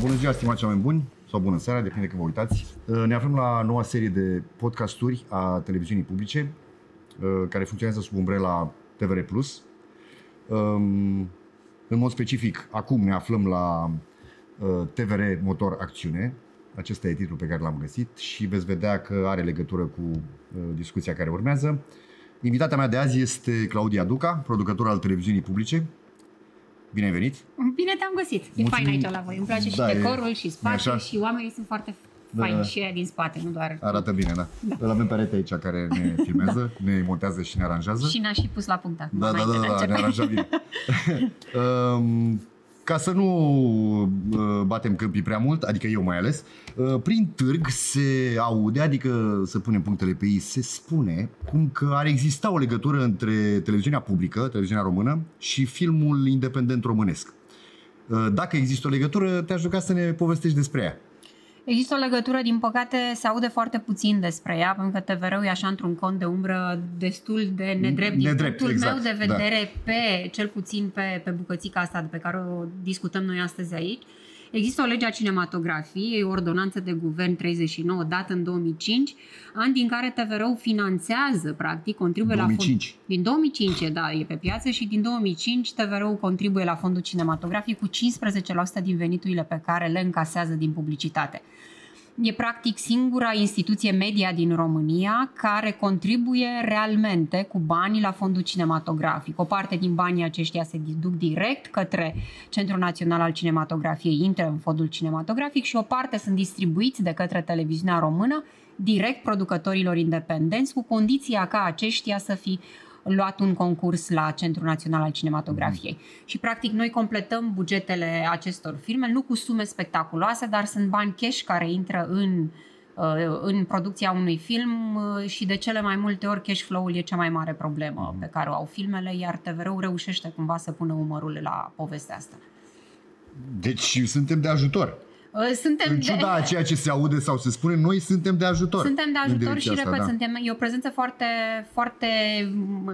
bună ziua, stimați oameni buni, sau bună seara, depinde când vă uitați. Uh, ne aflăm la noua serie de podcasturi a televiziunii publice, uh, care funcționează sub umbrela TVR+. Um, în mod specific, acum ne aflăm la uh, TVR Motor Acțiune. Acesta e titlul pe care l-am găsit și veți vedea că are legătură cu discuția care urmează. Invitata mea de azi este Claudia Duca, producător al televiziunii publice. Bine ai venit! Bine te-am găsit! E Mulțumim. fain aici la voi. Îmi place da, și decorul, e, și spațiul și oamenii sunt foarte da, faini da. și din spate, nu doar... Arată bine, da. da. Îl avem pe Arete aici care ne filmează, da. ne montează și ne aranjează. Și ne-a și pus la punct acum. Da, da, da, da, ne aranja bine. um, ca să nu uh, batem câmpii prea mult, adică eu mai ales, uh, prin târg se aude, adică să punem punctele pe ei, se spune cum că ar exista o legătură între televiziunea publică, televiziunea română și filmul independent românesc. Uh, dacă există o legătură, te-aș ruga să ne povestești despre ea. Există o legătură, din păcate se aude foarte puțin despre ea, pentru că TVR-ul e așa într-un cont de umbră destul de nedrept. Din nedrept, punctul exact, meu de vedere, da. pe, cel puțin pe, pe bucățica asta de pe care o discutăm noi astăzi aici, Există o lege a cinematografiei, o ordonanță de guvern 39 dată în 2005, an din care TVR-ul finanțează, practic, contribuie 2005. la fond... Din 2005, da, e pe piață și din 2005 TVR-ul contribuie la fondul cinematografic cu 15% din veniturile pe care le încasează din publicitate e practic singura instituție media din România care contribuie realmente cu banii la fondul cinematografic. O parte din banii aceștia se duc direct către Centrul Național al Cinematografiei, intră în fondul cinematografic și o parte sunt distribuiți de către televiziunea română direct producătorilor independenți cu condiția ca aceștia să fie luat un concurs la Centrul Național al Cinematografiei. Mm-hmm. Și practic noi completăm bugetele acestor filme, nu cu sume spectaculoase, dar sunt bani cash care intră în uh, în producția unui film uh, și de cele mai multe ori cash flow-ul e cea mai mare problemă mm-hmm. pe care o au filmele, iar TVR-ul reușește cumva să pună umărul la povestea asta. Deci suntem de ajutor. Uh, suntem în ciuda de... a ceea ce se aude sau se spune, noi suntem de ajutor. Suntem de ajutor și, repet, da. suntem, e o prezență foarte, foarte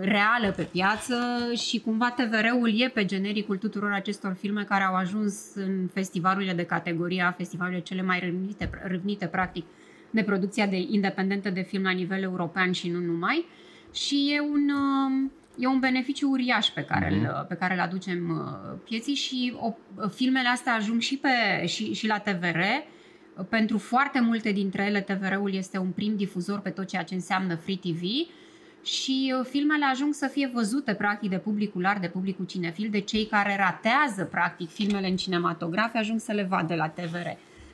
reală pe piață și cumva TVR-ul e pe genericul tuturor acestor filme care au ajuns în festivalurile de categoria, festivalurile cele mai râvnite, râvnite practic, de producția de independentă de film la nivel european și nu numai. Și e un... Uh, e un beneficiu uriaș pe care, mm-hmm. îl, pe care îl aducem uh, pieții și o, filmele astea ajung și, pe, și, și la TVR. Pentru foarte multe dintre ele, TVR-ul este un prim difuzor pe tot ceea ce înseamnă Free TV și uh, filmele ajung să fie văzute practic de publicul larg, de publicul cinefil, de cei care ratează practic filmele în cinematografe, ajung să le vadă la TVR.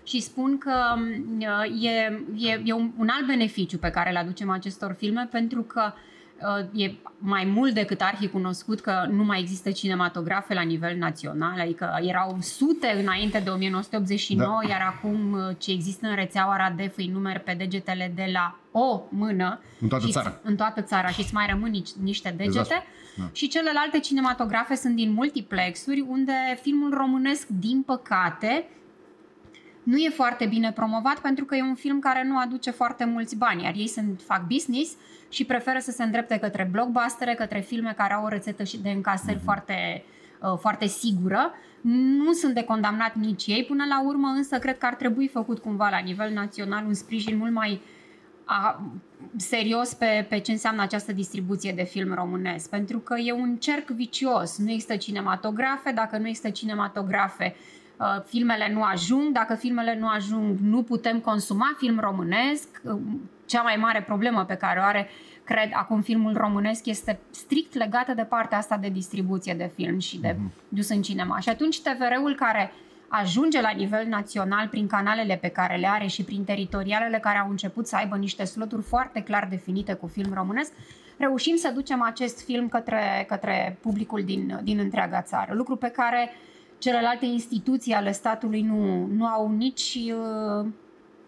Și spun că uh, e, e, e un, un alt beneficiu pe care îl aducem acestor filme pentru că uh, Uh, e mai mult decât arhi cunoscut că nu mai există cinematografe la nivel național, adică erau sute înainte de 1989, da. iar acum uh, ce există în rețeaua Radef îi numeri pe degetele de la o mână. În toată și, țara. În toată țara și îți mai rămân nici, niște degete. Exact. Da. Și celelalte cinematografe sunt din multiplexuri, unde filmul românesc, din păcate, nu e foarte bine promovat pentru că e un film care nu aduce foarte mulți bani, iar ei sunt, fac business și preferă să se îndrepte către blockbustere, către filme care au o rețetă și de încasări mm-hmm. foarte, uh, foarte sigură. Nu sunt de condamnat nici ei, până la urmă însă cred că ar trebui făcut cumva la nivel național un sprijin mult mai a, serios pe, pe ce înseamnă această distribuție de film românesc, pentru că e un cerc vicios. Nu există cinematografe, dacă nu există cinematografe, uh, filmele nu ajung, dacă filmele nu ajung, nu putem consuma film românesc, uh, cea mai mare problemă pe care o are, cred, acum filmul românesc este strict legată de partea asta de distribuție de film și de uh-huh. dus în cinema. Și atunci TVR-ul care ajunge la nivel național prin canalele pe care le are și prin teritorialele care au început să aibă niște sloturi foarte clar definite cu film românesc, reușim să ducem acest film către, către publicul din, din întreaga țară. Lucru pe care celelalte instituții ale statului nu, nu au nici uh,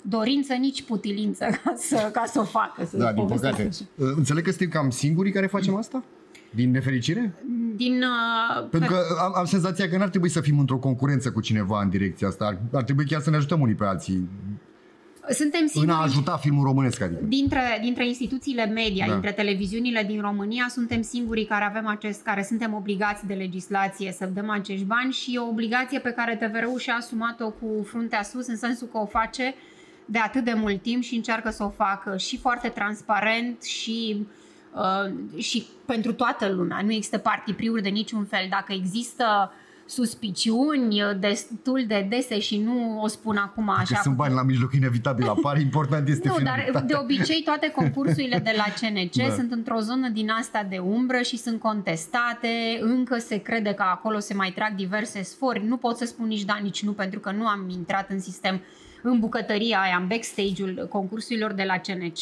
dorință, nici putilință ca să, ca să o facă. Să da, din păcate. Uh, înțeleg că suntem cam singurii care facem asta? Din nefericire? Din, uh, Pentru că am, am senzația că n-ar trebui să fim într-o concurență cu cineva în direcția asta. Ar, ar trebui chiar să ne ajutăm unii pe alții. Suntem singuri, în a ajuta filmul românesc. Adică. Dintre, dintre instituțiile media, da. dintre televiziunile din România, suntem singurii care avem acest, care suntem obligați de legislație să dăm acești bani și e o obligație pe care TVR-ul și-a asumat-o cu fruntea sus, în sensul că o face de atât de mult timp și încearcă să o facă și foarte transparent și uh, și pentru toată lumea. Nu există partipriuri de niciun fel. Dacă există suspiciuni destul de dese și nu o spun acum așa. Că sunt bani la mijloc, inevitabil apare, important este Nu, dar de obicei toate concursurile de la CNC da. sunt într-o zonă din asta de umbră și sunt contestate, încă se crede că acolo se mai trag diverse sfori. Nu pot să spun nici da, nici nu, pentru că nu am intrat în sistem în bucătăria aia, în backstage-ul concursurilor de la CNC.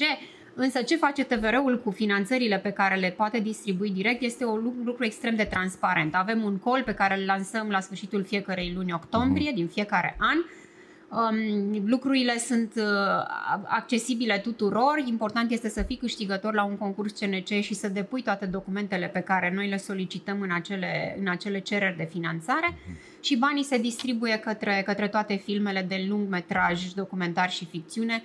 Însă ce face TVR-ul cu finanțările pe care le poate distribui direct este un lucru extrem de transparent. Avem un call pe care îl lansăm la sfârșitul fiecarei luni octombrie, uh-huh. din fiecare an. Um, lucrurile sunt uh, accesibile tuturor. Important este să fii câștigător la un concurs CNC și să depui toate documentele pe care noi le solicităm în acele, în acele cereri de finanțare uh-huh. și banii se distribuie către, către toate filmele de lung metraj, documentar și ficțiune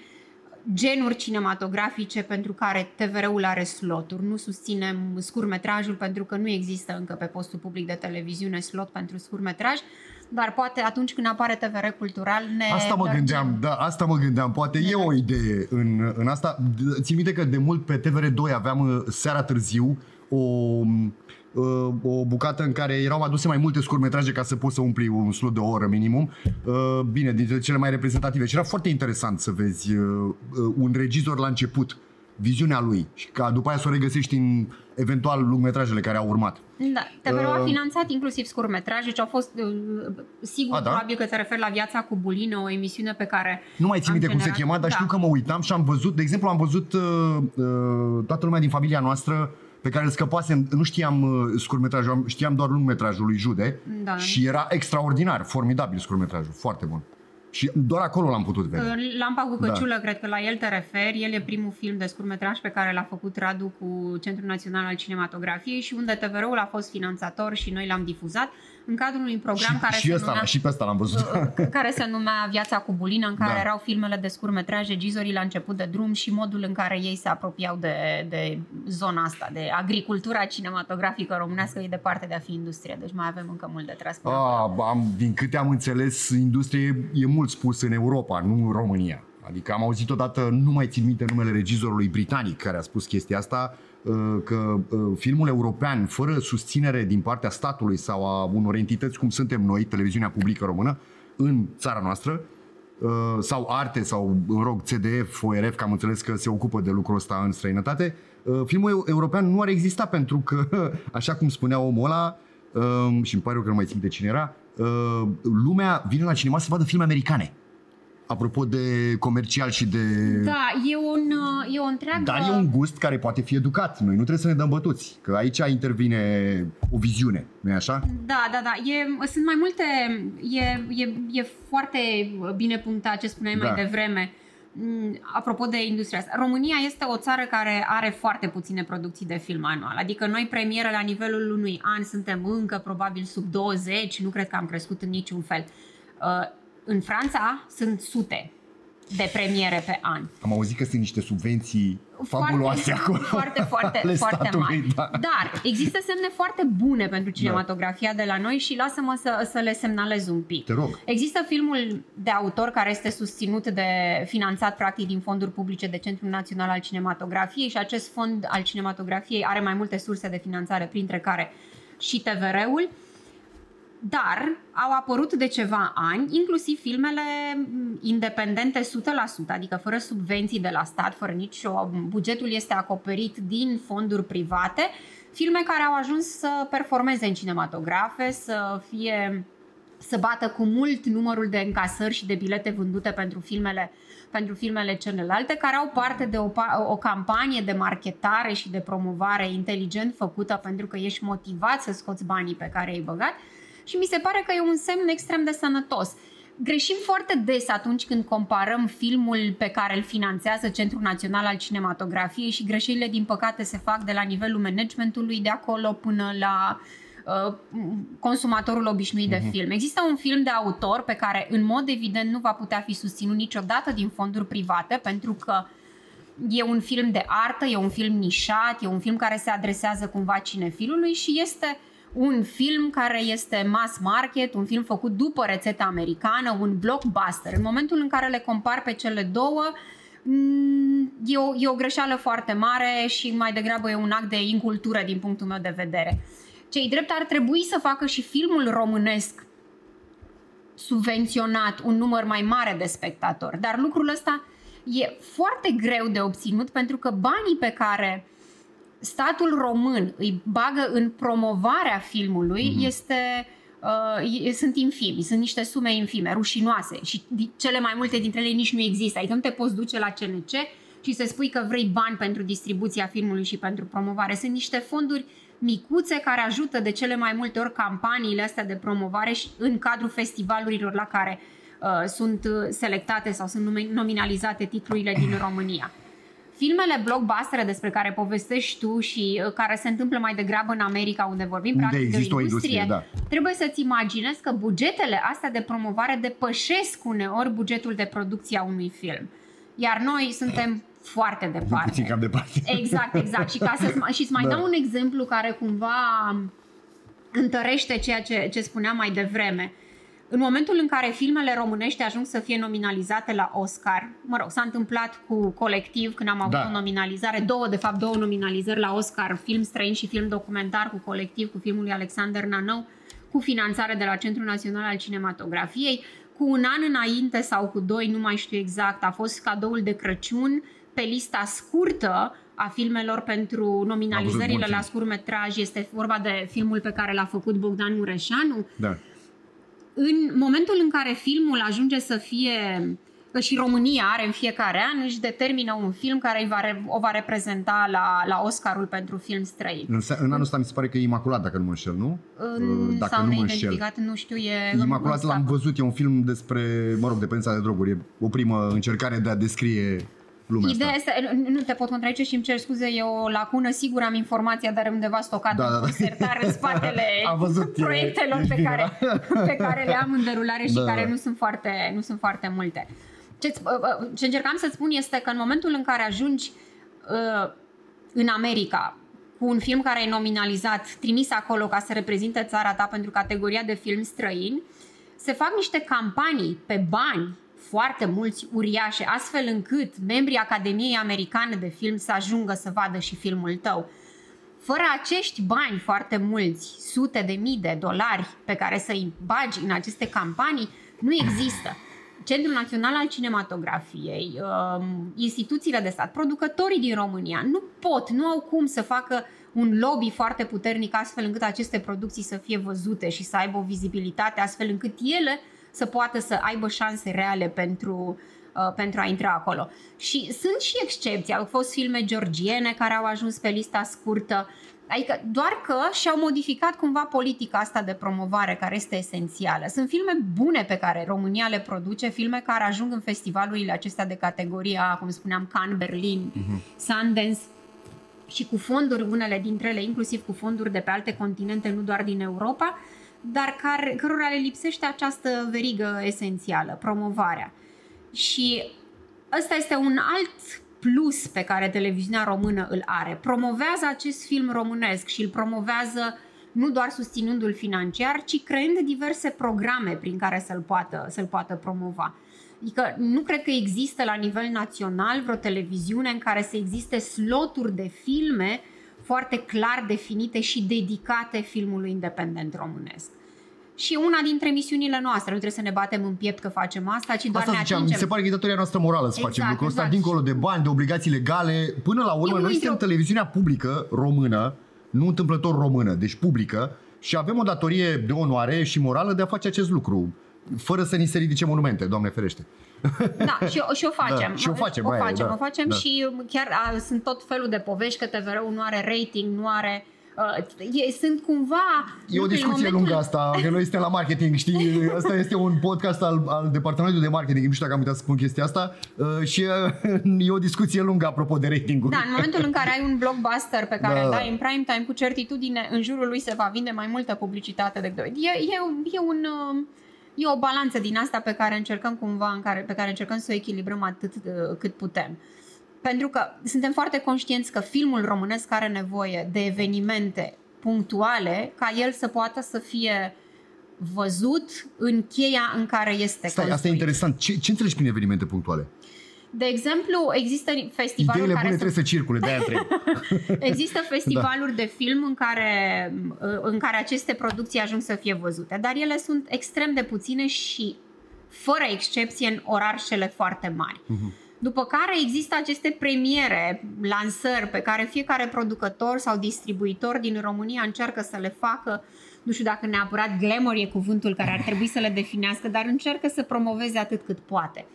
genuri cinematografice pentru care TVR-ul are sloturi. Nu susținem scurmetrajul pentru că nu există încă pe postul public de televiziune slot pentru scurmetraj, dar poate atunci când apare TVR cultural ne Asta mă gândeam, da, asta mă gândeam, poate e o idee în, în asta. Țin minte că de mult pe TVR2 aveam uh, seara târziu o uh, o bucată în care erau aduse mai multe scurtmetraje ca să poți să umpli un slot de o oră minimum. Uh, bine, dintre cele mai reprezentative. Și era foarte interesant să vezi uh, un regizor la început, viziunea lui și ca după aia să o regăsești în eventual lungmetrajele care au urmat. Da, TVR uh, a finanțat inclusiv scurtmetraje ce au fost, sigur, a, da? probabil că te referi la Viața cu Bulină, o emisiune pe care Nu mai țin minte cum se chema, dar da. știu că mă uitam și am văzut, de exemplu, am văzut uh, uh, toată lumea din familia noastră pe care îl scăpasem, nu știam uh, scurtmetrajul, știam doar lungmetrajul lui Jude da. și era extraordinar, formidabil scurtmetrajul, foarte bun. Și doar acolo l-am putut vedea. Lampa cu căciulă, da. cred că la el te referi. El e primul film de scurtmetraj pe care l-a făcut Radu cu Centrul Național al Cinematografiei și unde TVR-ul a fost finanțator și noi l-am difuzat în cadrul unui program și, care și se ăsta, numea, și pe ăsta l-am văzut. care se numea Viața cu bulină, în care da. erau filmele de scurtmetraje, gizorii la început de drum și modul în care ei se apropiau de, de zona asta, de agricultura cinematografică românească, e departe de a fi industrie, deci mai avem încă mult de tras. am, din câte am înțeles, industrie e mult spus în Europa, nu în România. Adică am auzit odată, nu mai țin minte numele regizorului britanic care a spus chestia asta, Uh, că uh, filmul european, fără susținere din partea statului sau a unor entități cum suntem noi, televiziunea publică română, în țara noastră, uh, sau Arte sau, în rog, CDF, ORF, că am înțeles că se ocupă de lucrul ăsta în străinătate, filmul european nu ar exista pentru că, așa cum spunea omul ăla, și îmi pare că nu mai țin de cine era, lumea vine la cinema să vadă filme americane. Apropo de comercial și de... Da, e, un, e o întreagă... Dar e un gust care poate fi educat. Noi nu trebuie să ne dăm bătuți, că aici intervine o viziune, nu e așa? Da, da, da. E, sunt mai multe... E, e, e foarte bine punctat ce spuneai da. mai devreme. Mm, apropo de industria asta, România este o țară care are foarte puține producții de film anual. Adică noi premiere la nivelul unui an suntem încă probabil sub 20, nu cred că am crescut în niciun fel. Uh, în Franța sunt sute de premiere pe an. Am auzit că sunt niște subvenții fabuloase foarte, acolo. Foarte, foarte, foarte mari. Da. Dar există semne foarte bune pentru cinematografia da. de la noi și lasă-mă să, să le semnalez un pic. Te rog. Există filmul de autor care este susținut de, finanțat practic din fonduri publice de Centrul Național al Cinematografiei și acest fond al cinematografiei are mai multe surse de finanțare, printre care și TVR-ul. Dar au apărut de ceva ani, inclusiv filmele independente 100%, adică fără subvenții de la stat, fără nicio... Bugetul este acoperit din fonduri private, filme care au ajuns să performeze în cinematografe, să fie să bată cu mult numărul de încasări și de bilete vândute pentru filmele, pentru filmele celelalte, care au parte de o, o campanie de marketare și de promovare inteligent făcută pentru că ești motivat să scoți banii pe care ai băgat și mi se pare că e un semn extrem de sănătos. Greșim foarte des atunci când comparăm filmul pe care îl finanțează Centrul Național al Cinematografiei și greșelile, din păcate, se fac de la nivelul managementului de acolo până la uh, consumatorul obișnuit de uh-huh. film. Există un film de autor pe care în mod evident nu va putea fi susținut niciodată din fonduri private pentru că e un film de artă, e un film nișat, e un film care se adresează cumva cinefilului și este un film care este mass market, un film făcut după rețeta americană, un blockbuster. În momentul în care le compar pe cele două, mm, e o, e o greșeală foarte mare și mai degrabă e un act de incultură din punctul meu de vedere. Cei drept ar trebui să facă și filmul românesc subvenționat un număr mai mare de spectatori, dar lucrul ăsta e foarte greu de obținut pentru că banii pe care statul român îi bagă în promovarea filmului mm-hmm. este uh, sunt infimi, sunt niște sume infime, rușinoase și cele mai multe dintre ele nici nu există. Adică nu te poți duce la CNC și să spui că vrei bani pentru distribuția filmului și pentru promovare. Sunt niște fonduri micuțe care ajută de cele mai multe ori campaniile astea de promovare și în cadrul festivalurilor la care uh, sunt selectate sau sunt nominalizate titlurile din România. Filmele blockbuster despre care povestești tu și uh, care se întâmplă mai degrabă în America, unde vorbim unde practic de o industrie, industrie da. trebuie să-ți imaginezi că bugetele astea de promovare depășesc uneori bugetul de producție a unui film. Iar noi suntem foarte departe. Puțin cam departe. Exact, exact. Și ca să și mai da. dau un exemplu care cumva întărește ceea ce, ce spuneam mai devreme. În momentul în care filmele românești ajung să fie nominalizate la Oscar, mă rog, s-a întâmplat cu colectiv când am avut da. o nominalizare, două, de fapt, două nominalizări la Oscar, film străin și film documentar cu colectiv, cu filmul lui Alexander Nanou, cu finanțare de la Centrul Național al Cinematografiei. Cu un an înainte sau cu doi, nu mai știu exact, a fost cadoul de Crăciun pe lista scurtă a filmelor pentru nominalizările la scurtmetraj. Este vorba de filmul pe care l-a făcut Bogdan Mureșanu. Da în momentul în care filmul ajunge să fie și România are în fiecare an, își determină un film care îi va, o va reprezenta la, la Oscarul pentru film străin. În, în anul ăsta mi se pare că e Imaculat, dacă nu mă înșel, nu? În, dacă sau nu mă înșel. nu știu, e... Imaculat l-am văzut, e un film despre, mă rog, dependența de droguri. E o primă încercare de a descrie lumea Ideea asta. este, nu te pot contrazice și îmi cer scuze, e o lacună, sigur am informația, dar undeva stocată da, da, da. sertar în spatele am văzut, proiectelor pe care, pe care le am în derulare și da, care da. Nu, sunt foarte, nu sunt foarte multe. Ce, ce încercam să spun este că în momentul în care ajungi uh, în America cu un film care e nominalizat, trimis acolo ca să reprezinte țara ta pentru categoria de film străin, se fac niște campanii pe bani foarte mulți uriașe, astfel încât membrii Academiei Americane de Film să ajungă să vadă și filmul tău. Fără acești bani foarte mulți, sute de mii de dolari pe care să-i bagi în aceste campanii, nu există. Centrul Național al Cinematografiei, um, instituțiile de stat, producătorii din România nu pot, nu au cum să facă un lobby foarte puternic astfel încât aceste producții să fie văzute și să aibă o vizibilitate astfel încât ele să poată să aibă șanse reale pentru, uh, pentru a intra acolo. Și sunt și excepții. Au fost filme georgiene care au ajuns pe lista scurtă. Adică doar că și-au modificat cumva politica asta de promovare care este esențială. Sunt filme bune pe care România le produce, filme care ajung în festivalurile acestea de categoria, cum spuneam, Cannes, Berlin, uh-huh. Sundance și cu fonduri, unele dintre ele, inclusiv cu fonduri de pe alte continente, nu doar din Europa, dar care, cărora le lipsește această verigă esențială, promovarea. Și ăsta este un alt plus pe care televiziunea română îl are. Promovează acest film românesc și îl promovează nu doar susținându-l financiar, ci creând diverse programe prin care să-l poată, să-l poată promova. Adică nu cred că există la nivel național vreo televiziune în care să existe sloturi de filme foarte clar definite și dedicate filmului independent românesc. Și una dintre misiunile noastre, nu trebuie să ne batem în piept că facem asta, ci doar asta ne ziceam, atingem. Se pare că e datoria noastră morală să exact, facem lucrul ăsta, exact. dincolo de bani, de obligații legale. Până la urmă, noi suntem televiziunea publică română, nu întâmplător română, deci publică, și avem o datorie de onoare și morală de a face acest lucru, fără să ni se ridice monumente, Doamne ferește. Da, și, o, și o facem. Da, și o facem, o aia, facem, da, o facem da. și chiar a, sunt tot felul de povești că TVR-ul nu are rating, nu are Uh, sunt cumva... E o discuție momentul... lungă asta, că noi suntem la marketing, știi? Asta este un podcast al, al departamentului de marketing, nu știu dacă am uitat să spun chestia asta, uh, și uh, e o discuție lungă apropo de rating Da, în momentul în care ai un blockbuster pe care da. îl dai în prime time, cu certitudine, în jurul lui se va vinde mai multă publicitate decât... E, e, e un... Uh, e o balanță din asta pe care încercăm cumva, în care, pe care încercăm să o echilibrăm atât uh, cât putem. Pentru că suntem foarte conștienți că filmul românesc are nevoie de evenimente punctuale ca el să poată să fie văzut în cheia în care este Stai, construit. asta e interesant. Ce, ce înțelegi prin evenimente punctuale? De exemplu, există festivaluri Ideile care bune să... trebuie să circule, de-aia Există festivaluri da. de film în care, în care aceste producții ajung să fie văzute, dar ele sunt extrem de puține și, fără excepție, în orașele foarte mari. Uh-huh. După care există aceste premiere, lansări pe care fiecare producător sau distribuitor din România încearcă să le facă nu știu dacă neapărat glamour e cuvântul care ar trebui să le definească, dar încearcă să promoveze atât cât poate.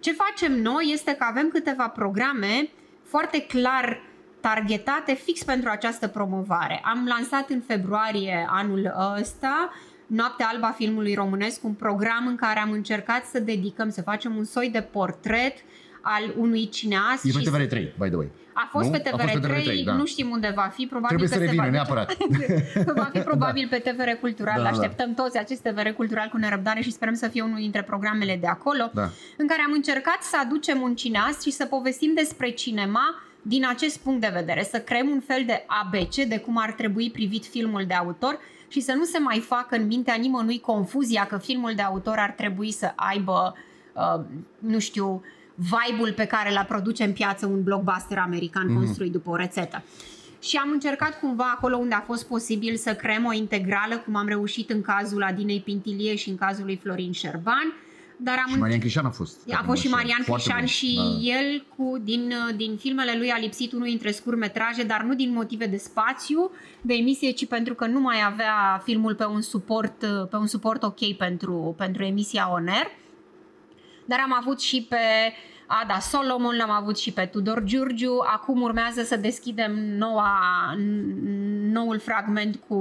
Ce facem noi este că avem câteva programe foarte clar targetate fix pentru această promovare. Am lansat în februarie anul ăsta Noaptea Alba filmului românesc, un program în care am încercat să dedicăm, să facem un soi de portret al unui cineast. E pe TVR3, by the way. A fost, pe TVR3, fost pe TVR3, da. nu știm unde va fi, probabil Trebuie că să revină, va neapărat. va fi probabil da. pe TVR Cultural, da, așteptăm da. toți acest TVR Cultural cu nerăbdare și sperăm să fie unul dintre programele de acolo, da. în care am încercat să aducem un cineast și să povestim despre cinema din acest punct de vedere, să creăm un fel de ABC de cum ar trebui privit filmul de autor și să nu se mai facă în mintea nimănui confuzia că filmul de autor ar trebui să aibă, uh, nu știu, vibe-ul pe care l-a produce în piață un blockbuster american mm-hmm. construit după o rețetă. Și am încercat cumva acolo unde a fost posibil să creăm o integrală, cum am reușit în cazul Adinei Pintilie și în cazul lui Florin Șerban. Dar am și Marian Crișan a fost. A fost și Marian Crișan și da. el cu, din, din filmele lui a lipsit unul dintre scurmetraje, dar nu din motive de spațiu, de emisie, ci pentru că nu mai avea filmul pe un suport, pe un suport ok pentru, pentru emisia on air dar am avut și pe Ada Solomon, l-am avut și pe Tudor Giurgiu. Acum urmează să deschidem noua, noul fragment cu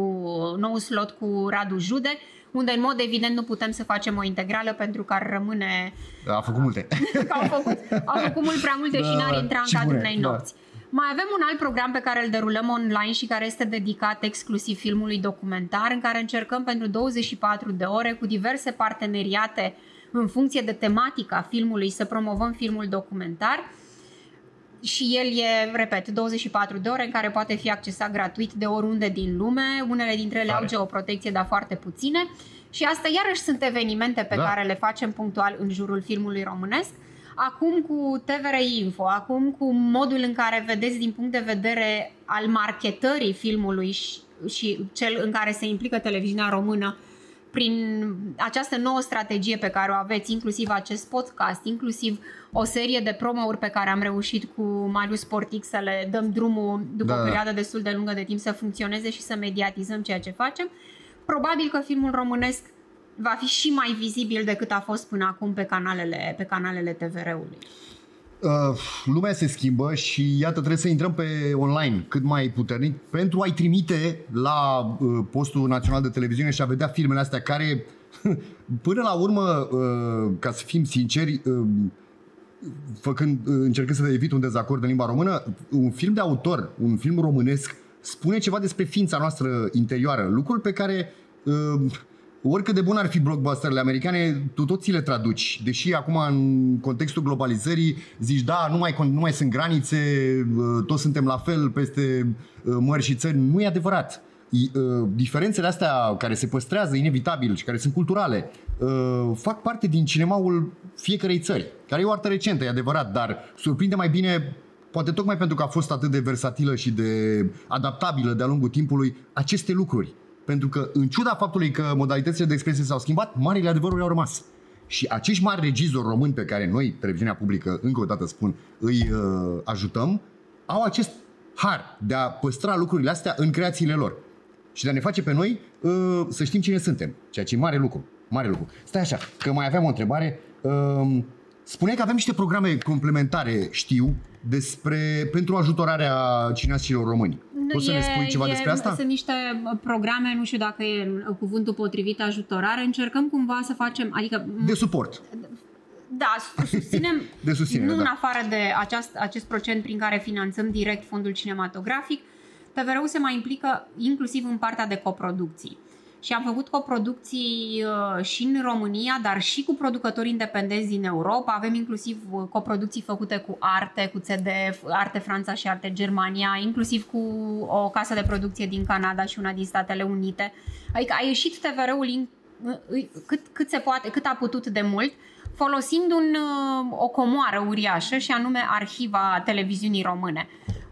nou slot cu Radu Jude, unde în mod evident nu putem să facem o integrală pentru că ar rămâne... A făcut multe. au, făcut, au făcut mult prea multe da, și n-ar intra în cadrul unei da. nopți. Mai avem un alt program pe care îl derulăm online și care este dedicat exclusiv filmului documentar, în care încercăm pentru 24 de ore cu diverse parteneriate în funcție de tematica filmului să promovăm filmul documentar și el e, repet, 24 de ore în care poate fi accesat gratuit de oriunde din lume. Unele dintre ele au geoprotecție, dar foarte puține. Și asta iarăși sunt evenimente pe da. care le facem punctual în jurul filmului românesc. Acum cu TVR Info, acum cu modul în care vedeți din punct de vedere al marketării filmului și, și cel în care se implică televiziunea română prin această nouă strategie pe care o aveți, inclusiv acest podcast, inclusiv o serie de promouri pe care am reușit cu Marius Sportic să le dăm drumul după da, o da. perioadă destul de lungă de timp să funcționeze și să mediatizăm ceea ce facem, probabil că filmul românesc va fi și mai vizibil decât a fost până acum pe canalele, pe canalele TVR-ului. Uh, lumea se schimbă și iată trebuie să intrăm pe online cât mai puternic pentru a-i trimite la uh, postul național de televiziune și a vedea filmele astea care până la urmă, uh, ca să fim sinceri, făcând, încercând să evit un dezacord în limba română, un film de autor, un film românesc, spune ceva despre ființa noastră interioară, lucruri pe care oricât de bun ar fi blockbusterele americane, tu tot ți le traduci. Deși acum în contextul globalizării zici, da, nu mai, nu mai sunt granițe, uh, toți suntem la fel peste uh, mări și țări. Nu e adevărat. Uh, diferențele astea care se păstrează inevitabil și care sunt culturale fac parte din cinemaul fiecarei țări, care e o artă recentă, e adevărat, dar surprinde mai bine poate tocmai pentru că a fost atât de versatilă și de adaptabilă de-a lungul timpului, aceste lucruri. Pentru că, în ciuda faptului că modalitățile de expresie s-au schimbat, marile adevăruri au rămas. Și acești mari regizori români pe care noi, televiziunea publică, încă o dată spun, îi uh, ajutăm, au acest har de a păstra lucrurile astea în creațiile lor. Și de a ne face pe noi uh, să știm cine suntem. Ceea ce e mare lucru. Mare lucru. Stai așa, că mai aveam o întrebare. Uh, spune că avem niște programe complementare, știu, despre, pentru ajutorarea cineastilor români. Poți să ne spui ceva e, despre asta? Sunt niște programe, nu știu dacă e cuvântul potrivit, ajutorare. Încercăm cumva să facem, adică... De suport. Da, susținem, de susținere, nu da. în afară de aceast, acest procent prin care finanțăm direct fondul cinematografic, TVR-ul se mai implică inclusiv în partea de coproducții. Și am făcut coproducții uh, și în România, dar și cu producători independenți din Europa. Avem inclusiv uh, coproducții făcute cu Arte, cu CDF, Arte Franța și Arte Germania, inclusiv cu o casă de producție din Canada și una din Statele Unite. Adică a ieșit TVR-ul in, cât, cât se poate, cât a putut de mult, folosind un, uh, o comoară uriașă și anume arhiva televiziunii române.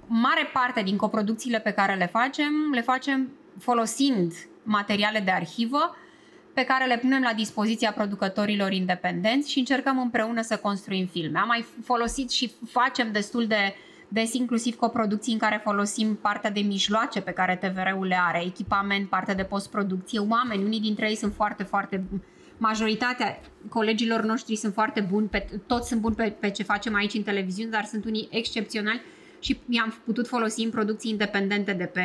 Mare parte din coproducțiile pe care le facem, le facem folosind materiale de arhivă pe care le punem la dispoziția producătorilor independenți și încercăm împreună să construim filme. Am mai folosit și facem destul de des inclusiv coproducții în care folosim partea de mijloace pe care TVR-ul le are, echipament, partea de postproducție, oameni, unii dintre ei sunt foarte, foarte majoritatea colegilor noștri sunt foarte buni, pe, toți sunt buni pe, pe ce facem aici în televiziune, dar sunt unii excepționali și i-am putut folosi în producții independente de pe,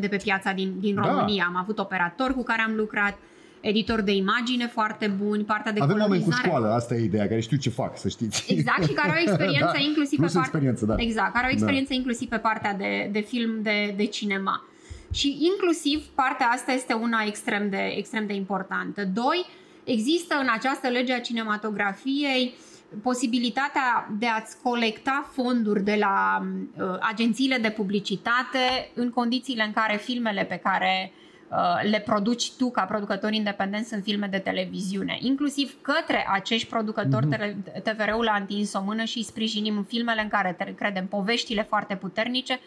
de pe piața din, din da. România. Am avut operatori cu care am lucrat, editor de imagine foarte buni, partea de Avem oameni cu școală, asta e ideea, care știu ce fac, să știți. Exact, și care au experiență da, inclusiv pe partea... Da. Exact, care au da. experiență da. inclusiv pe partea de, de film, de, de cinema. Și inclusiv partea asta este una extrem de, extrem de importantă. Doi, există în această lege a cinematografiei posibilitatea de a-ți colecta fonduri de la uh, agențiile de publicitate în condițiile în care filmele pe care uh, le produci tu ca producător independent sunt filme de televiziune. Inclusiv către acești producători mm-hmm. TVR-ul a întins o mână și îi sprijinim în filmele în care credem poveștile foarte puternice.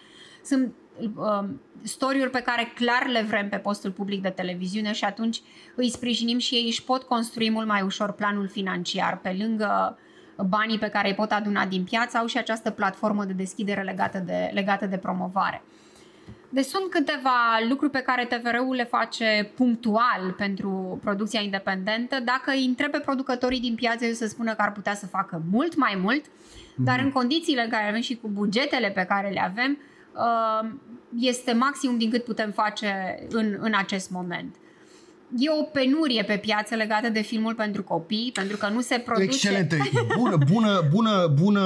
Sunt uh, storiuri pe care clar le vrem pe postul public de televiziune și atunci îi sprijinim și ei își pot construi mult mai ușor planul financiar pe lângă banii pe care îi pot aduna din piață, au și această platformă de deschidere legată de, legată de promovare. Deci sunt câteva lucruri pe care TVR-ul le face punctual pentru producția independentă. Dacă îi întreb pe producătorii din piață, eu să spună că ar putea să facă mult mai mult, mm-hmm. dar în condițiile în care avem și cu bugetele pe care le avem, uh, este maximum din cât putem face în, în acest moment e o penurie pe piață legată de filmul pentru copii, pentru că nu se produce... Excelentă, bună, bună, bună, bună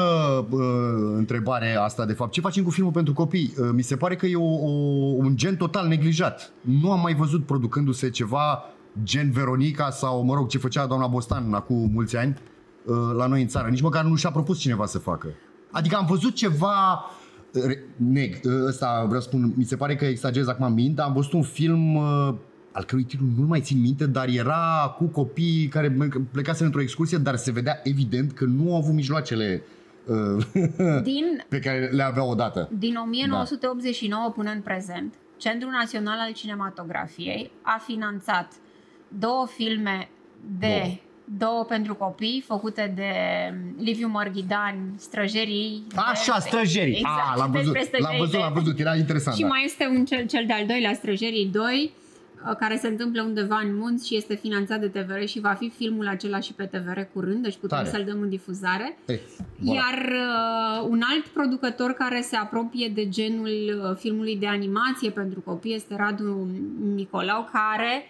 uh, întrebare asta de fapt. Ce facem cu filmul pentru copii? Uh, mi se pare că e o, o, un gen total neglijat. Nu am mai văzut producându-se ceva gen Veronica sau, mă rog, ce făcea doamna Bostan acum mulți ani uh, la noi în țară. Nici măcar nu și-a propus cineva să facă. Adică am văzut ceva uh, neg, uh, ăsta vreau să spun, mi se pare că exagerez acum mint, dar am văzut un film uh, al cărui titlu nu mai țin minte, dar era cu copii care plecase într-o excursie, dar se vedea evident că nu au avut mijloacele uh, din, pe care le aveau odată. Din 1989 da. până în prezent, Centrul Național al Cinematografiei a finanțat două filme de două, două pentru copii făcute de Liviu Mărghidan, Străjerii. Așa, de, Străjerii. Exact, ah, l-am văzut, l-am văzut, l-am văzut, era interesant. Și da. mai este un cel, cel de-al doilea, Străjerii 2, Uh, care se întâmplă undeva în munți și este finanțat de TVR și va fi filmul acela și pe TVR curând, deci putem Tare. să-l dăm în difuzare. Ei, Iar uh, un alt producător care se apropie de genul uh, filmului de animație pentru copii este Radu Nicolau, care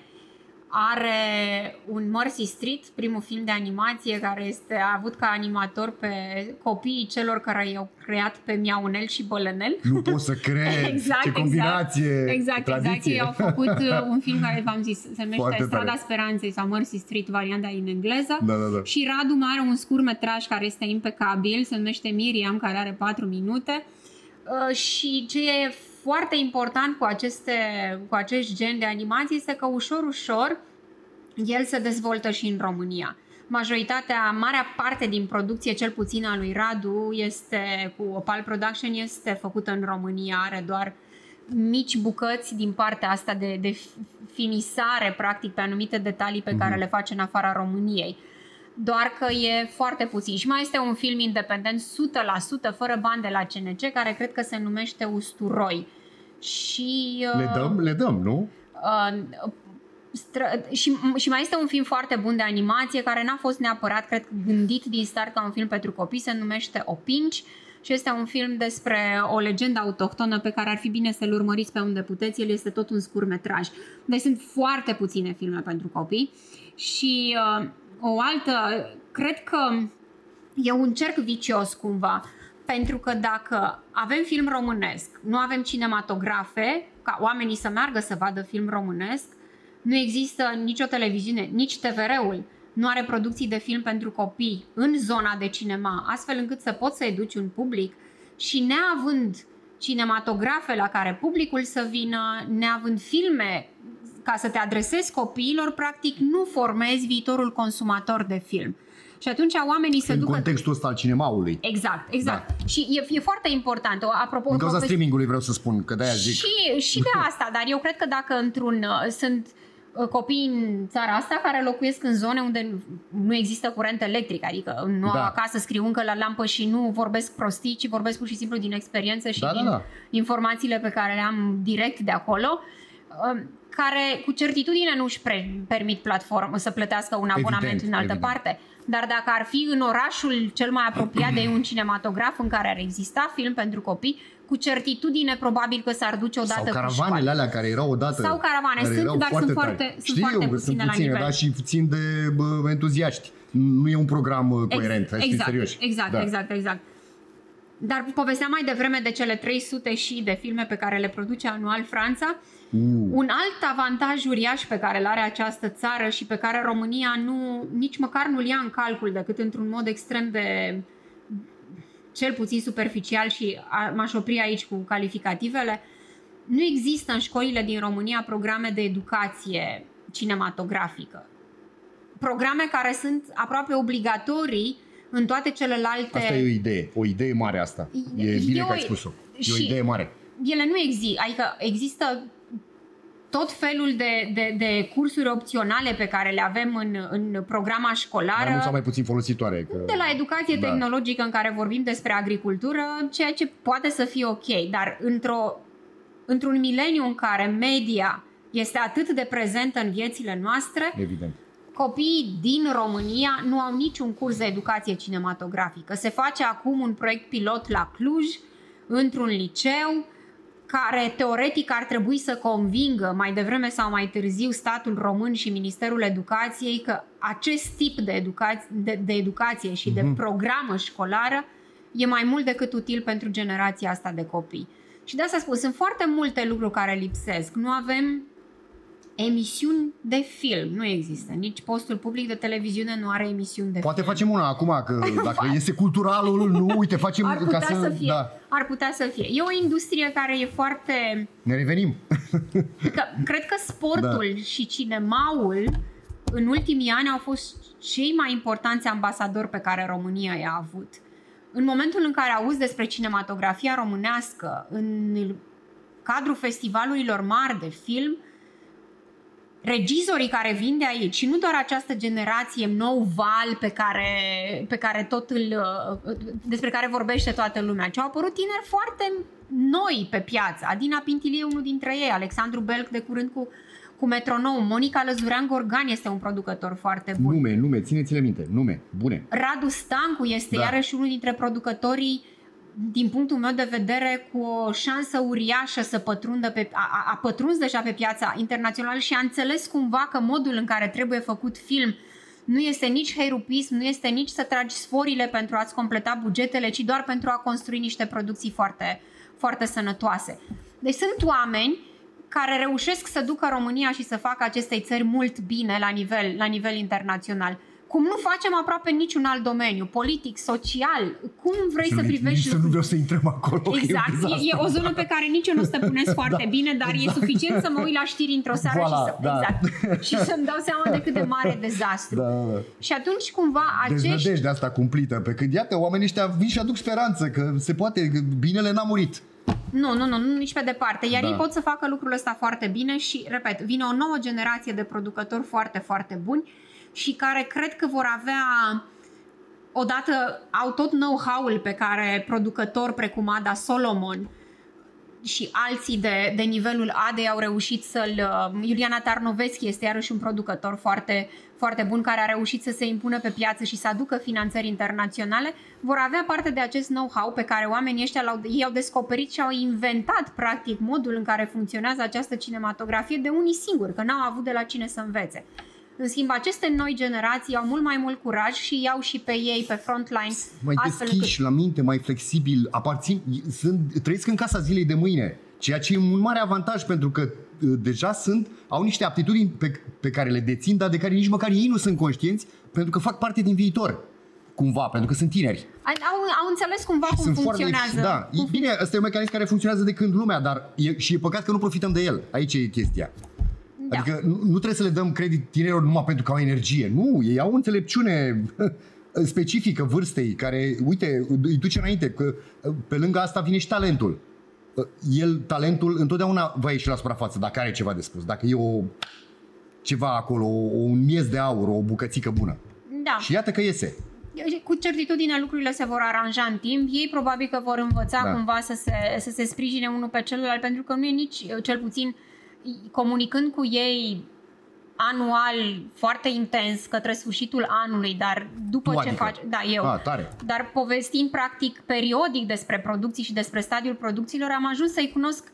are un Mercy Street, primul film de animație care este a avut ca animator pe copiii celor care i-au creat pe Miaunel și Bălănel. Nu pot să cred! exact, Ce combinație! Exact, exact, exact. Ei au făcut uh, un film care v-am zis, se numește Strada Speranței sau Mercy Street, varianta în engleză. Da, da, da. Și Radu mai are un scurt metraj care este impecabil, se numește Miriam, care are 4 minute. Uh, și ce e foarte important cu, aceste, cu acest gen de animație este că ușor, ușor el se dezvoltă și în România. Majoritatea, marea parte din producție, cel puțin a lui Radu, este cu Opal Production, este făcută în România, are doar mici bucăți din partea asta de, de finisare, practic, pe anumite detalii pe care mhm. le face în afara României. Doar că e foarte puțin. Și mai este un film independent 100% fără bani de la CNC, care cred că se numește Usturoi. Și, uh, le dăm, le dăm, nu? Uh, stră- și, și mai este un film foarte bun de animație care n-a fost neapărat, cred, gândit din start ca un film pentru copii, se numește Opinci și este un film despre o legendă autohtonă pe care ar fi bine să-l urmăriți pe unde puteți. El este tot un scurmetraj. Deci sunt foarte puține filme pentru copii și uh, o altă, cred că e un cerc vicios cumva, pentru că dacă avem film românesc, nu avem cinematografe, ca oamenii să meargă să vadă film românesc, nu există nicio televiziune, nici TVR-ul nu are producții de film pentru copii în zona de cinema, astfel încât să poți să educi un public și neavând cinematografe la care publicul să vină, neavând filme ca să te adresezi copiilor, practic nu formezi viitorul consumator de film. Și atunci oamenii se în ducă... contextul ăsta al cinemaului. Exact, exact. Da. Și e, e foarte important. Apropo, Din cauza streamingului vreau să spun, că de-aia zic. Și, și de asta, dar eu cred că dacă într-un... Uh, sunt uh, copii în țara asta care locuiesc în zone unde nu există curent electric, adică nu da. au acasă, scriu încă la lampă și nu vorbesc prostii, ci vorbesc pur și simplu din experiență și da, din da, da. informațiile pe care le am direct de acolo uh, care cu certitudine nu își permit platformă să plătească un abonament evident, în altă evident. parte. Dar dacă ar fi în orașul cel mai apropiat de un cinematograf în care ar exista film pentru copii, cu certitudine probabil că s-ar duce odată Sau caravanele alea care erau odată. Sau caravane, sunt, dar sunt foarte, sunt Știu, foarte puține, sunt puține la nivel. Dar și puțin de bă, entuziaști. Nu e un program uh, coerent, Ex- exact, serios. Exact, da. exact, exact. Dar povesteam mai devreme de cele 300 și de filme pe care le produce anual Franța. Uh. Un alt avantaj uriaș pe care îl are această țară și pe care România nu, nici măcar nu-l ia în calcul decât într-un mod extrem de cel puțin superficial și a, m-aș opri aici cu calificativele, nu există în școlile din România programe de educație cinematografică. Programe care sunt aproape obligatorii în toate celelalte... Asta e o idee, o idee mare asta. E bine eu, că ai spus-o. E o idee mare. Ele nu există, adică există tot felul de, de, de cursuri opționale pe care le avem în, în programa școlară. Mai mult sau mai puțin folositoare. Că... De la educație da. tehnologică în care vorbim despre agricultură, ceea ce poate să fie ok, dar într-o, într-un mileniu în care media este atât de prezentă în viețile noastre, Evident. Copiii din România nu au niciun curs de educație cinematografică. Se face acum un proiect pilot la Cluj, într-un liceu, care teoretic ar trebui să convingă mai devreme sau mai târziu statul român și Ministerul Educației că acest tip de, educație, de, de educație și mm-hmm. de mhm. programă școlară e mai mult decât util pentru generația asta de copii. Și de asta spun, sunt foarte multe lucruri care lipsesc. Nu avem emisiuni de film. Nu există. Nici postul public de televiziune nu are emisiuni de Poate film. facem una acum, că dacă este culturalul, nu, uite, facem ar putea ca să... să fie. Da. Ar putea să fie. E o industrie care e foarte... Ne revenim. Că, cred că sportul da. și cinemaul în ultimii ani au fost cei mai importanți ambasadori pe care România i-a avut. În momentul în care auzi despre cinematografia românească în cadrul festivalurilor mari de film, regizorii care vin de aici și nu doar această generație nou val pe care, pe care tot îl, despre care vorbește toată lumea, ci au apărut tineri foarte noi pe piață. Adina Pintilie unul dintre ei, Alexandru Belc de curând cu cu Metronom, Monica Lăzurean Gorgan este un producător foarte bun. Nume, nume, țineți-le minte, nume, bune. Radu Stancu este da. iarăși unul dintre producătorii din punctul meu de vedere, cu o șansă uriașă să pătrundă pe, a, a pătruns deja pe piața internațională și a înțeles cumva că modul în care trebuie făcut film nu este nici heirupism, nu este nici să tragi sforile pentru a-ți completa bugetele, ci doar pentru a construi niște producții foarte, foarte sănătoase. Deci sunt oameni care reușesc să ducă România și să facă acestei țări mult bine la nivel, la nivel internațional cum nu facem aproape niciun alt domeniu, politic, social. Cum vrei să, să privești Să nu vreau să intrăm acolo. Exact, e, e o zonă pe care nici eu nu stăpânesc da, foarte bine, dar exact. e suficient să mă uit la știri într-o seară voilà, și, să, da. exact, și să-mi dau seama de cât de mare dezastru. Da, da. Și atunci cumva acești... de asta cumplită, pe când iată, oamenii ăștia vin și aduc speranță că se poate, că binele n-a murit. Nu, nu, nu, nu, nici pe departe. Iar da. ei pot să facă lucrul ăsta foarte bine și, repet, vine o nouă generație de producători foarte, foarte buni și care cred că vor avea odată au tot know-how-ul pe care producători precum Ada Solomon și alții de, de nivelul ADE au reușit să-l... Uh, Iuliana Tarnoveschi este iarăși un producător foarte, foarte bun care a reușit să se impună pe piață și să aducă finanțări internaționale, vor avea parte de acest know-how pe care oamenii ăștia l-au, ei au descoperit și au inventat practic modul în care funcționează această cinematografie de unii singuri, că n-au avut de la cine să învețe. În schimb, aceste noi generații au mult mai mult curaj și iau și pe ei pe frontline. Mai deschiși încât... la minte, mai flexibil, aparțin, sunt, trăiesc în casa zilei de mâine, ceea ce e un mare avantaj pentru că uh, deja sunt, au niște aptitudini pe, pe care le dețin, dar de care nici măcar ei nu sunt conștienți, pentru că fac parte din viitor cumva, pentru că sunt tineri. Au, au înțeles cumva cum sunt funcționează. Foarte, da, cum bine, ăsta e un mecanism care funcționează de când lumea, dar e, și e păcat că nu profităm de el. Aici e chestia. Da. Adică nu, nu trebuie să le dăm credit tinerilor numai pentru că au energie. Nu, ei au înțelepciune specifică vârstei care, uite, îi duce înainte, că pe lângă asta vine și talentul. El, talentul, întotdeauna va ieși la suprafață dacă are ceva de spus, dacă e o, ceva acolo, un miez de aur, o bucățică bună. Da. Și iată că iese cu certitudine lucrurile se vor aranja în timp. Ei probabil că vor învăța da. cumva să se, să se sprijine unul pe celălalt, pentru că nu e nici, cel puțin, uh, comunicând cu ei anual foarte intens către sfârșitul anului, dar după tu ce adică. faci... Da, eu. A, tare. Dar povestind practic periodic despre producții și despre stadiul producțiilor, am ajuns să-i cunosc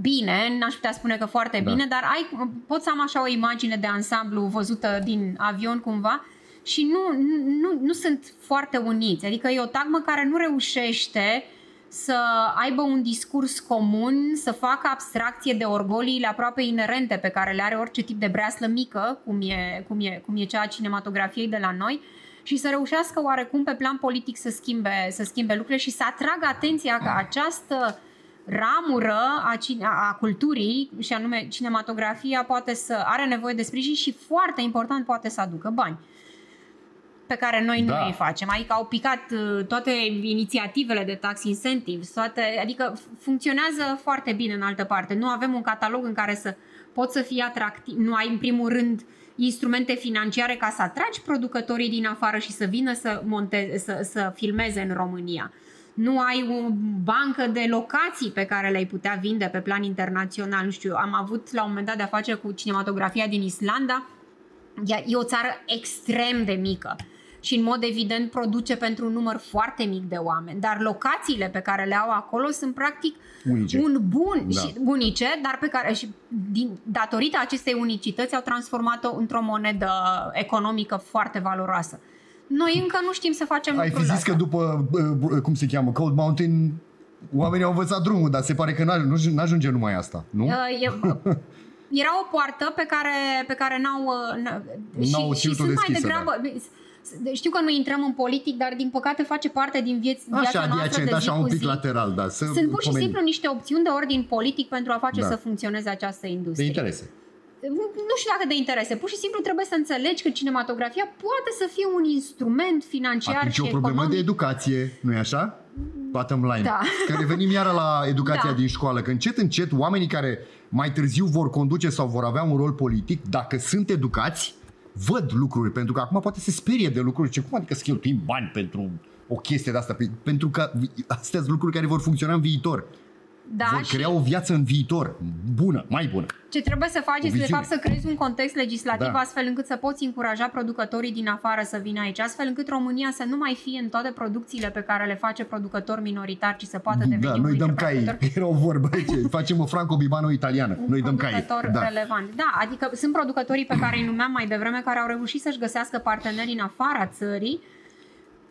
bine, n-aș putea spune că foarte da. bine, dar ai, pot să am așa o imagine de ansamblu văzută din avion cumva și nu, nu, nu sunt foarte uniți. Adică e o tagmă care nu reușește să aibă un discurs comun, să facă abstracție de orgoliile aproape inerente pe care le are orice tip de breaslă mică, cum e, cum e, cum e cea a cinematografiei de la noi, și să reușească oarecum pe plan politic să schimbe, să schimbe lucrurile și să atragă atenția că această ramură a, a culturii, și anume cinematografia, poate să are nevoie de sprijin și foarte important poate să aducă bani pe care noi da. nu îi facem. Adică au picat uh, toate inițiativele de tax incentives, toate, adică funcționează foarte bine în altă parte. Nu avem un catalog în care să poți să fii atractiv, nu ai în primul rând instrumente financiare ca să atragi producătorii din afară și să vină să, monteze, să, să filmeze în România. Nu ai o bancă de locații pe care le-ai putea vinde pe plan internațional. Nu știu, am avut la un moment dat de-a face cu cinematografia din Islanda. E o țară extrem de mică și în mod evident produce pentru un număr foarte mic de oameni, dar locațiile pe care le au acolo sunt practic unice. un bun da. și unice, dar pe care și din, datorită acestei unicități au transformat-o într-o monedă economică foarte valoroasă. Noi încă nu știm să facem Ai fi zis astea. că după, cum se cheamă, Cold Mountain, oamenii au învățat drumul, dar se pare că nu ajunge numai asta, nu? Uh, e, era o poartă pe care, pe care n-au, n-au și, și sunt mai degrabă... Da știu că nu intrăm în politic, dar din păcate face parte din vieț- viața așa, noastră de zi așa cu un pic zi. lateral, da. Să Sunt pur și pomeni. simplu niște opțiuni de ordin politic pentru a face da. să funcționeze această industrie. De interese. Nu știu dacă de interese, pur și simplu trebuie să înțelegi că cinematografia poate să fie un instrument financiar Atunci și o problemă economic. de educație, nu e așa? Bottom line. Da. Că revenim iară la educația Da. din școală, că încet, încet oamenii care mai târziu vor conduce sau vor avea un rol politic, dacă sunt educați, văd lucruri, pentru că acum poate se sperie de lucruri. Ce cum adică să cheltuim bani pentru o chestie de asta? Pentru că astea sunt lucruri care vor funcționa în viitor. Da, vor și crea o viață în viitor, bună, mai bună. ce trebuie să faci este de viziune. fapt să creezi un context legislativ Da. astfel încât să poți încuraja producătorii din afară să vină aici, astfel încât România să nu mai fie în toate producțiile pe care le face producător minoritar, ci să poată deveni Da, un noi dăm dintre cai, producători era o vorbă, ce, facem o franco-bibano-italiană, un noi dăm cai. producător Da. relevant. Da, adică sunt producătorii pe care îi numeam mai devreme care au reușit să-și găsească parteneri în afara țării,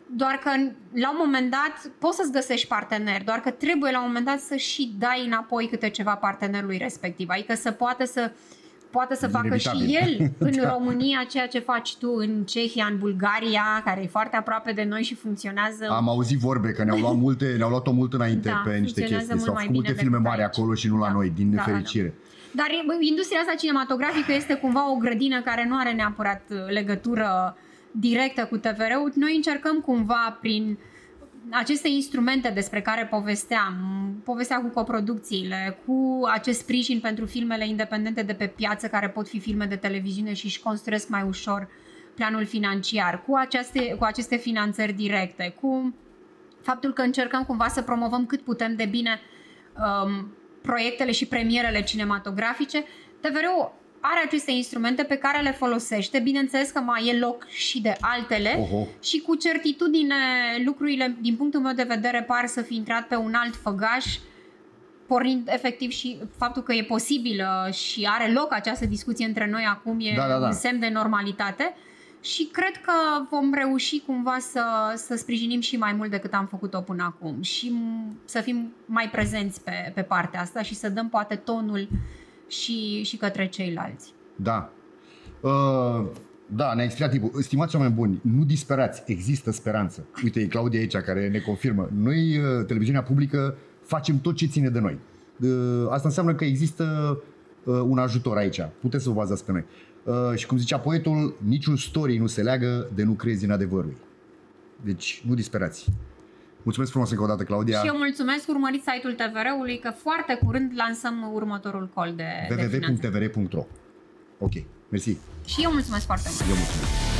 doar că la un moment dat poți să-ți găsești parteneri, doar că trebuie la un moment dat să și dai înapoi câte ceva partenerului respectiv, adică să poată să poate să facă și Inevitabil. el în Da. România ceea ce faci tu în Cehia, în Bulgaria, care e foarte aproape de noi și funcționează Am auzit vorbe că ne-au luat multe, ne-au luat-o mult înainte Da, pe niște funcționează chestii. mult S-au mai făcut bine multe filme decât mari aici. acolo și nu la Da. noi, din Da, da, da. nefericire. Dar e- industria asta cinematografică este cumva o grădină care nu are neapărat uh, legătură directă cu TVR-ul. Noi încercăm cumva prin aceste instrumente despre care povesteam, povestea cu coproducțiile, cu acest sprijin pentru filmele independente de pe piață, care pot fi filme de televiziune și își construiesc mai ușor planul financiar, cu aceste, cu aceste finanțări directe, cu faptul că încercăm cumva să promovăm cât putem de bine um, proiectele și premierele cinematografice, TVR-ul are aceste instrumente pe care le folosește. Bineînțeles că mai e loc și de altele Oho. și cu certitudine lucrurile, din punctul meu de vedere, par să fi intrat pe un alt făgaș pornind efectiv și faptul că e posibilă și are loc această discuție între noi acum e da, da, da. un semn de normalitate și cred că vom reuși cumva să, să sprijinim și mai mult decât am făcut-o până acum și să fim mai prezenți pe, pe partea asta și să dăm poate tonul și, și către ceilalți. Da. Uh, da, ne-a explicat tipul. Stimați oameni buni, nu disperați, există speranță. Uite, e Claudia aici care ne confirmă. Noi, uh, televiziunea publică, facem tot ce ține de noi. Uh, asta înseamnă că există uh, un ajutor aici. Puteți să vă bazați pe noi. Uh, și cum zicea poetul, niciun story nu se leagă de nu crezi în adevărul. Deci nu disperați. Mulțumesc frumos încă o dată, Claudia. Și eu mulțumesc, urmăriți site-ul TVR-ului, că foarte curând lansăm următorul col de www.tvr.ro Ok, mersi. Și eu mulțumesc foarte mult. Eu mulțumesc.